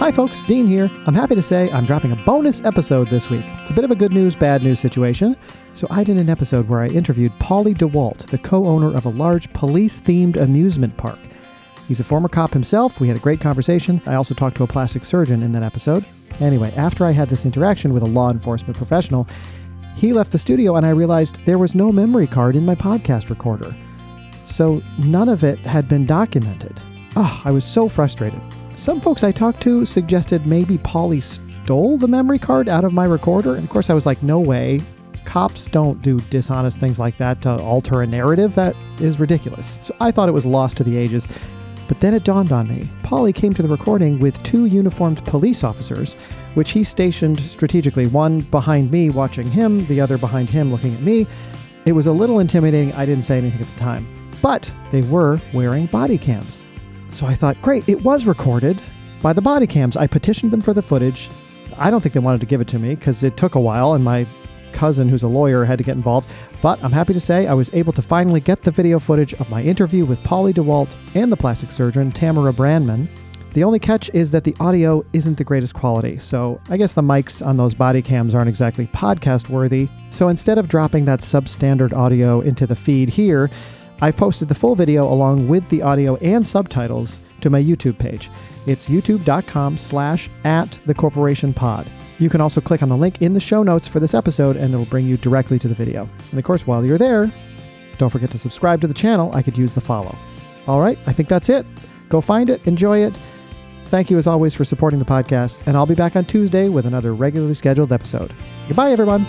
Hi, folks, Dean here. I'm happy to say I'm dropping a bonus episode this week. It's a bit of a good news, bad news situation. So, I did an episode where I interviewed Pauly DeWalt, the co owner of a large police themed amusement park. He's a former cop himself. We had a great conversation. I also talked to a plastic surgeon in that episode. Anyway, after I had this interaction with a law enforcement professional, he left the studio and I realized there was no memory card in my podcast recorder. So none of it had been documented. Ah, I was so frustrated. Some folks I talked to suggested maybe Pauly stole the memory card out of my recorder. And of course, I was like, no way. Cops don't do dishonest things like that to alter a narrative. That is ridiculous. So I thought it was lost to the ages. But then it dawned on me. Pauly came to the recording with two uniformed police officers, which he stationed strategically, one behind me watching him, the other behind him looking at me. It was a little intimidating. I didn't say anything at the time. But they were wearing body cams. So I thought, great, it was recorded by the body cams. I petitioned them for the footage. I don't think they wanted to give it to me because it took a while and my cousin, who's a lawyer, had to get involved. But I'm happy to say I was able to finally get the video footage of my interview with Pauly DeWalt and the plastic surgeon, Tamara Branman. The only catch is that the audio isn't the greatest quality, so I guess the mics on those body cams aren't exactly podcast worthy. So instead of dropping that substandard audio into the feed here, I've posted the full video along with the audio and subtitles to my YouTube page. It's youtube.com slash at the corporation pod. You can also click on the link in the show notes for this episode and it'll bring you directly to the video. And of course, while you're there, don't forget to subscribe to the channel. I could use the follow. All right, I think that's it. Go find it, enjoy it. Thank you as always for supporting the podcast, and I'll be back on Tuesday with another regularly scheduled episode. Goodbye, everyone.